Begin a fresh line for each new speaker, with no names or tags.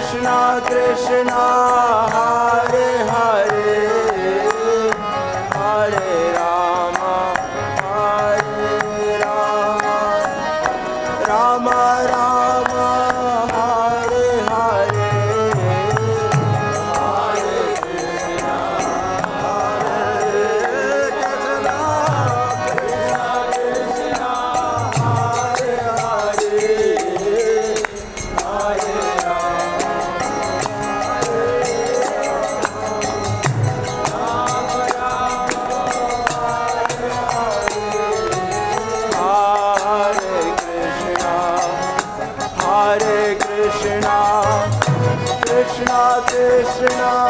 Krishna Krishna Krishna